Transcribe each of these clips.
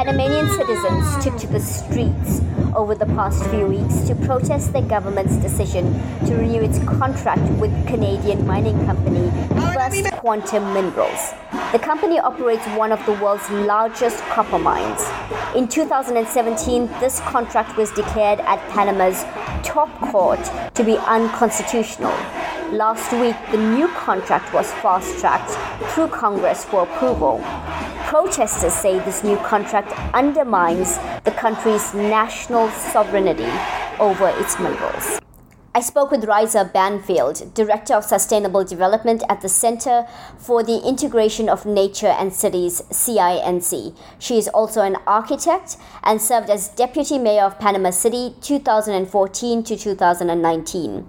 Panamanian citizens took to the streets over the past few weeks to protest the government's decision to renew its contract with Canadian mining company First Quantum Minerals. The company operates one of the world's largest copper mines. In 2017, this contract was declared at Panama's top court to be unconstitutional. Last week, the new contract was fast tracked through Congress for approval. Protesters say this new contract undermines the country's national sovereignty over its minerals. I spoke with Raisa Banfield, Director of Sustainable Development at the Center for the Integration of Nature and Cities, CINC. She is also an architect and served as Deputy Mayor of Panama City 2014 to 2019.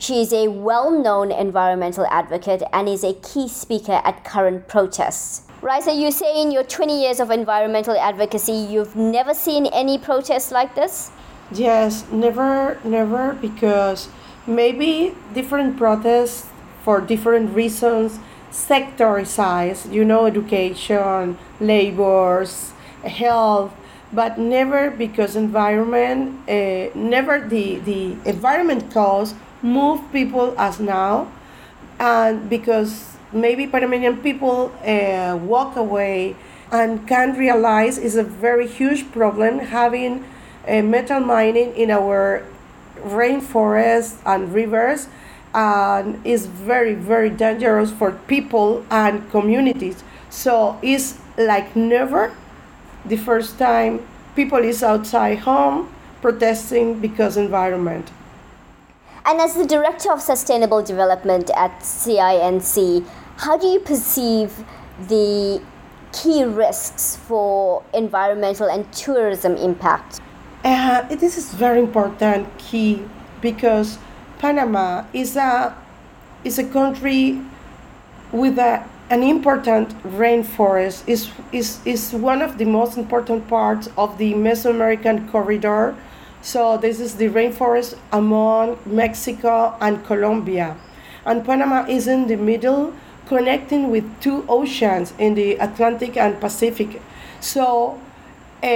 She is a well known environmental advocate and is a key speaker at current protests. Raisa, you say in your 20 years of environmental advocacy, you've never seen any protests like this? Yes, never, never, because maybe different protests for different reasons, sector size, you know, education, labors, health, but never because environment, uh, never the, the environment cause move people as now, and because maybe Panamanian people uh, walk away and can realize is a very huge problem having uh, metal mining in our rainforests and rivers and is very very dangerous for people and communities. So it's like never the first time people is outside home protesting because environment and as the director of sustainable development at CINC how do you perceive the key risks for environmental and tourism impact uh, this is very important key because Panama is a is a country with a, an important rainforest. is is is one of the most important parts of the Mesoamerican corridor. So this is the rainforest among Mexico and Colombia, and Panama is in the middle, connecting with two oceans in the Atlantic and Pacific. So uh,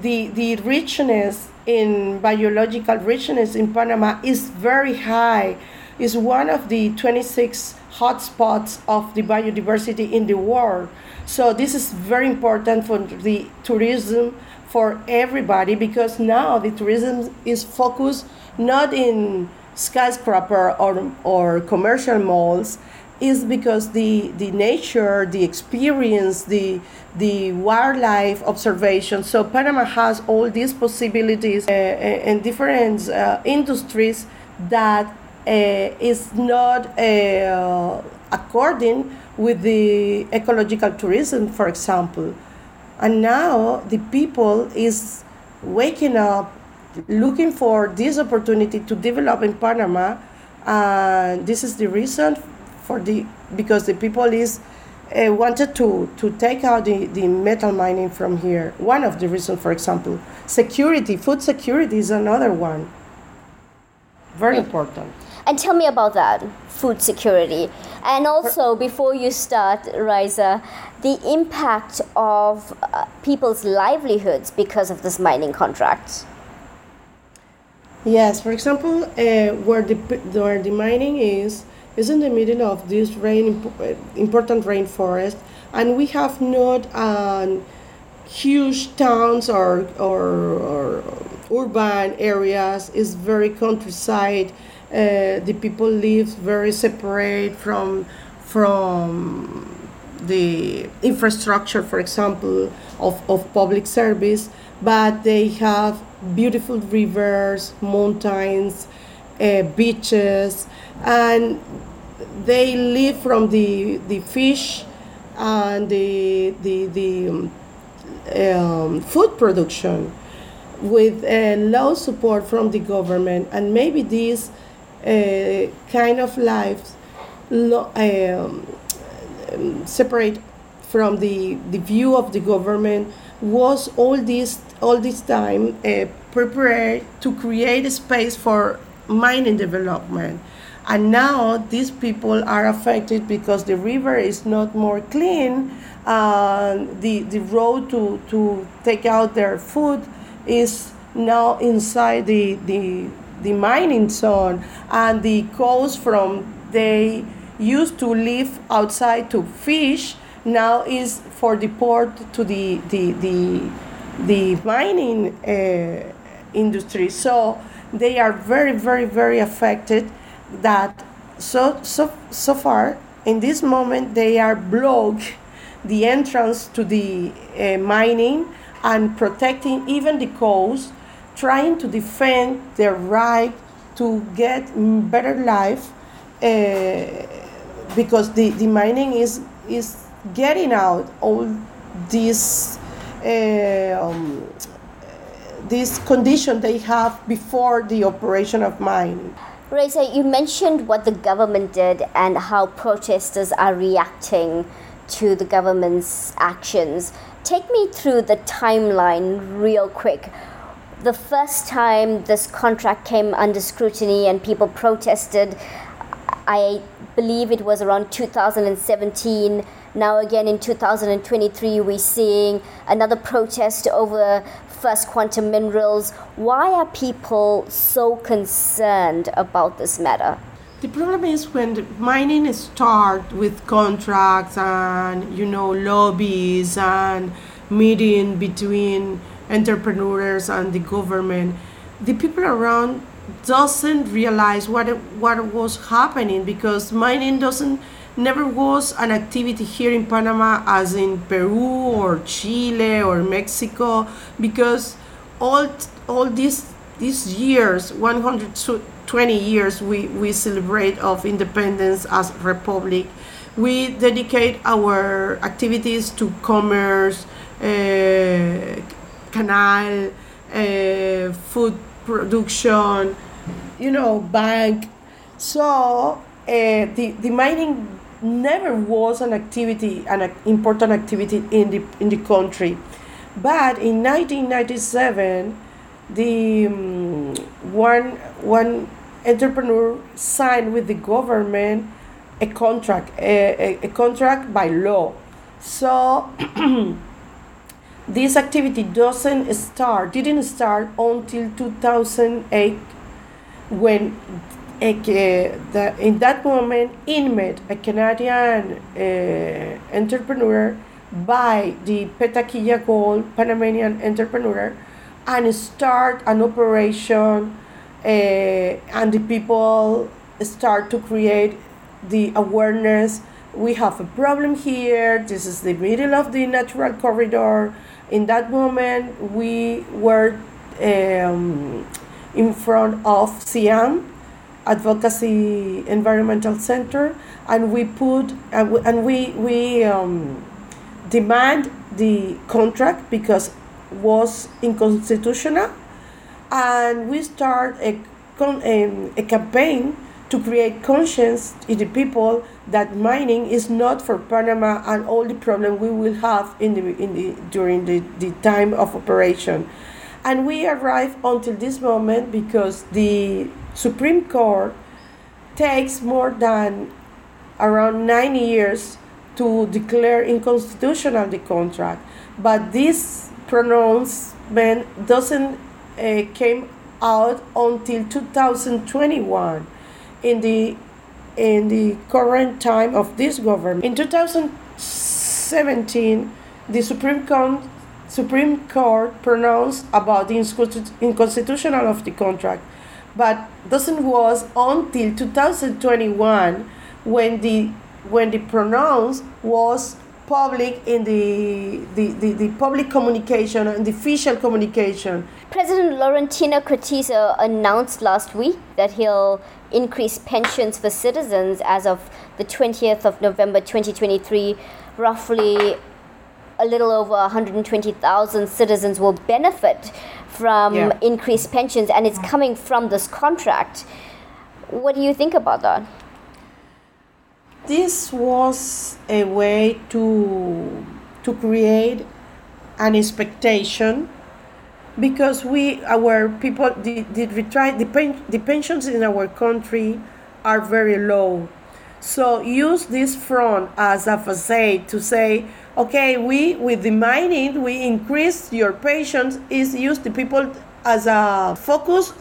the the richness in biological richness in Panama is very high. It's one of the 26 hotspots of the biodiversity in the world. So this is very important for the tourism for everybody because now the tourism is focused not in skyscraper or, or commercial malls is because the, the nature, the experience, the, the wildlife observation. So Panama has all these possibilities uh, and uh, different uh, industries that uh, is not uh, according with the ecological tourism, for example. And now the people is waking up, looking for this opportunity to develop in Panama. And this is the reason for the because the people is uh, wanted to, to take out the, the metal mining from here. One of the reasons, for example, security, food security is another one. Very important. And tell me about that, food security. And also, before you start, Raisa, the impact of uh, people's livelihoods because of this mining contract. Yes, for example, uh, where, the, where the mining is, is in the middle of this rain, important rainforest, and we have not um, huge towns or, or, or, urban areas. It's very countryside. Uh, the people live very separate from from the infrastructure, for example, of, of public service, but they have beautiful rivers, mountains, uh, beaches, and they live from the, the fish and the, the, the um, food production with uh, low support from the government. And maybe this uh, kind of lives lo- um, separate from the, the view of the government was all this all this time uh, prepared to create a space for mining development. And now these people are affected because the river is not more clean and the, the road to, to take out their food is now inside the, the, the mining zone and the cows from they used to live outside to fish now is for the port to the the the, the mining uh, industry. So they are very very very affected that so so so far in this moment they are blocked the entrance to the uh, mining and protecting even the coast, trying to defend their right to get better life uh, because the, the mining is is getting out all this uh, um, this condition they have before the operation of mining. Raisa, you mentioned what the government did and how protesters are reacting to the government's actions. Take me through the timeline real quick. The first time this contract came under scrutiny and people protested, I believe it was around 2017. Now, again in 2023, we're seeing another protest over First Quantum Minerals. Why are people so concerned about this matter? The problem is when mining start with contracts and you know lobbies and meeting between entrepreneurs and the government, the people around doesn't realize what what was happening because mining doesn't never was an activity here in Panama as in Peru or Chile or Mexico because all all these these years 120 years we, we celebrate of independence as republic. We dedicate our activities to commerce uh, canal uh, food production you know bank so uh, the, the mining never was an activity an important activity in the in the country but in 1997 the um, one one entrepreneur signed with the government a contract, a, a, a contract by law. So this activity doesn't start, didn't start until 2008 when the, in that moment Inmet, a Canadian uh, entrepreneur, by the Petaquilla Gold Panamanian entrepreneur and start an operation uh, and the people start to create the awareness. We have a problem here. This is the middle of the natural corridor in that moment we were um, in front of CIAM advocacy environmental center and we put and we, we, um, demand the contract because was unconstitutional and we start a, um, a campaign to create conscience in the people that mining is not for Panama and all the problem we will have in the, in the during the, the time of operation. And we arrive until this moment because the Supreme Court takes more than around nine years to declare unconstitutional the contract. But this pronouncement doesn't uh, came out until 2021 in the in the current time of this government. In 2017, the Supreme Court Supreme Court pronounced about the inconstitutional of the contract, but doesn't was until 2021 when the when the pronounce was public in the, the, the, the, public communication and the official communication. President Laurentino Cortizo announced last week that he'll increase pensions for citizens as of the 20th of November 2023. Roughly a little over 120,000 citizens will benefit from yeah. increased pensions, and it's coming from this contract. What do you think about that? this was a way to to create an expectation because we our people the the retry the, pen, the pensions in our country are very low So use this front as a facade to say, okay, we with the mining we increase your pensions Is use the people as a focus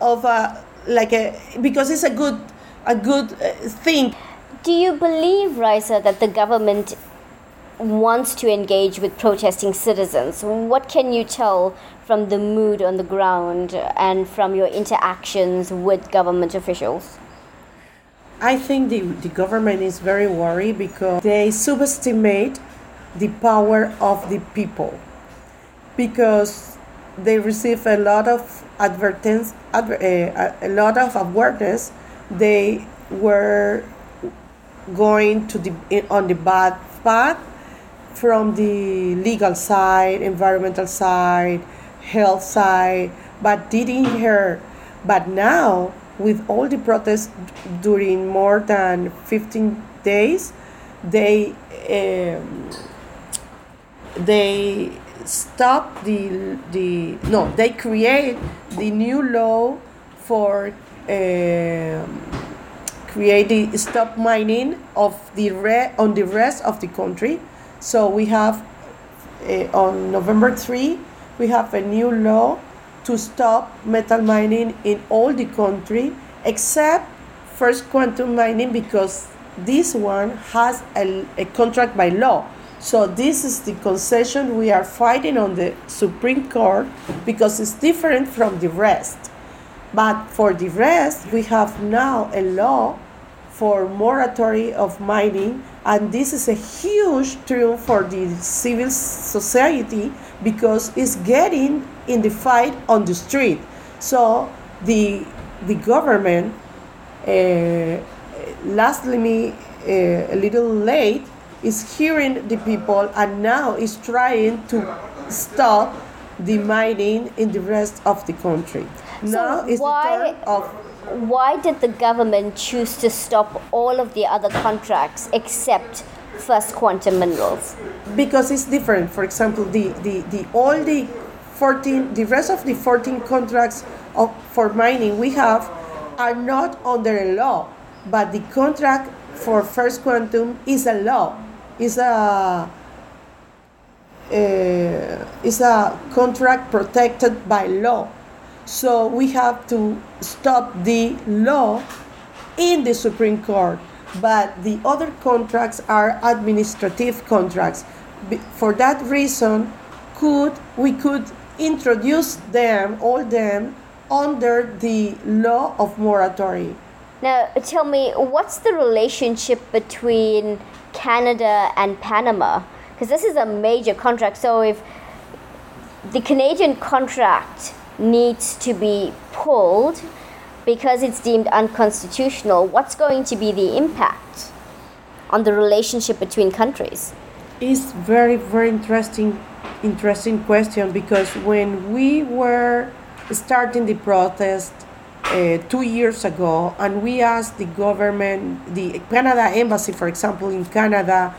of a like a because it's a good a good uh, thing. Do you believe, Raisa, that the government wants to engage with protesting citizens? What can you tell from the mood on the ground and from your interactions with government officials? I think the, the government is very worried because they subestimate the power of the people because they receive a lot of advertence, adver, uh, a lot of awareness. They were going to the on the bad path from the legal side, environmental side, health side, but didn't hear. But now, with all the protests during more than 15 days, they um, they stop the the no they create the new law for um, create the stop mining of the re- on the rest of the country so we have uh, on November 3, we have a new law to stop metal mining in all the country except first quantum mining because this one has a, a contract by law. So this is the concession we are fighting on the Supreme Court because it's different from the rest. But for the rest, we have now a law for moratory of mining and this is a huge triumph for the civil society because it's getting in the fight on the street. So the the government uh, lastly me uh, a little late is hearing the people and now is trying to stop the mining in the rest of the country. So now is the turn of why did the government choose to stop all of the other contracts except First Quantum Minerals? Because it's different. For example, the, the, the all the 14 the rest of the 14 contracts of, for mining we have are not under a law, but the contract for First Quantum is a law. Is a uh, is a contract protected by law. So we have to stop the law in the Supreme Court. But the other contracts are administrative contracts. For that reason, could we could introduce them, all them, under the law of moratory. Now, tell me, what's the relationship between Canada and Panama? Because this is a major contract. So, if the Canadian contract needs to be pulled because it's deemed unconstitutional, what's going to be the impact on the relationship between countries? It's very, very interesting, interesting question because when we were starting the protest uh, two years ago, and we asked the government, the Canada embassy, for example, in Canada,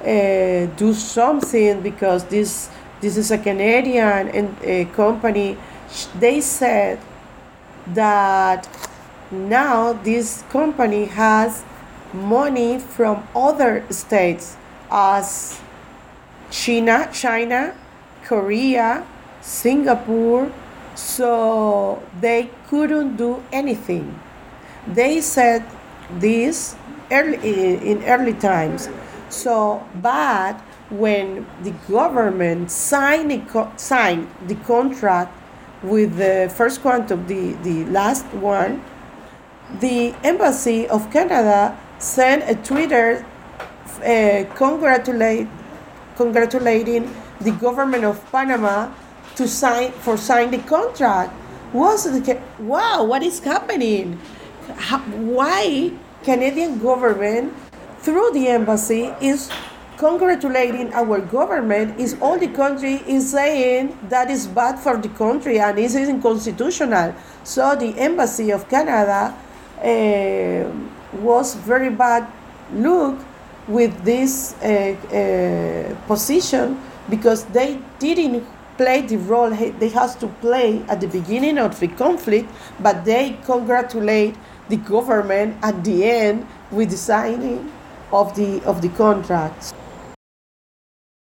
uh, do something because this this is a Canadian and, uh, company they said that now this company has money from other states as China, China, Korea, Singapore, so they couldn't do anything. They said this early in early times. So, but when the government signed signed the contract with the first quantum, the, the last one, the Embassy of Canada sent a Twitter uh, congratulate, congratulating the government of Panama to sign for sign the contract. Was the wow? What is happening? How, why Canadian government through the embassy is congratulating our government is all the country is saying that is bad for the country and is unconstitutional. So the embassy of Canada uh, was very bad look with this uh, uh, position because they didn't play the role they has to play at the beginning of the conflict, but they congratulate the government at the end with the signing of the of the contracts.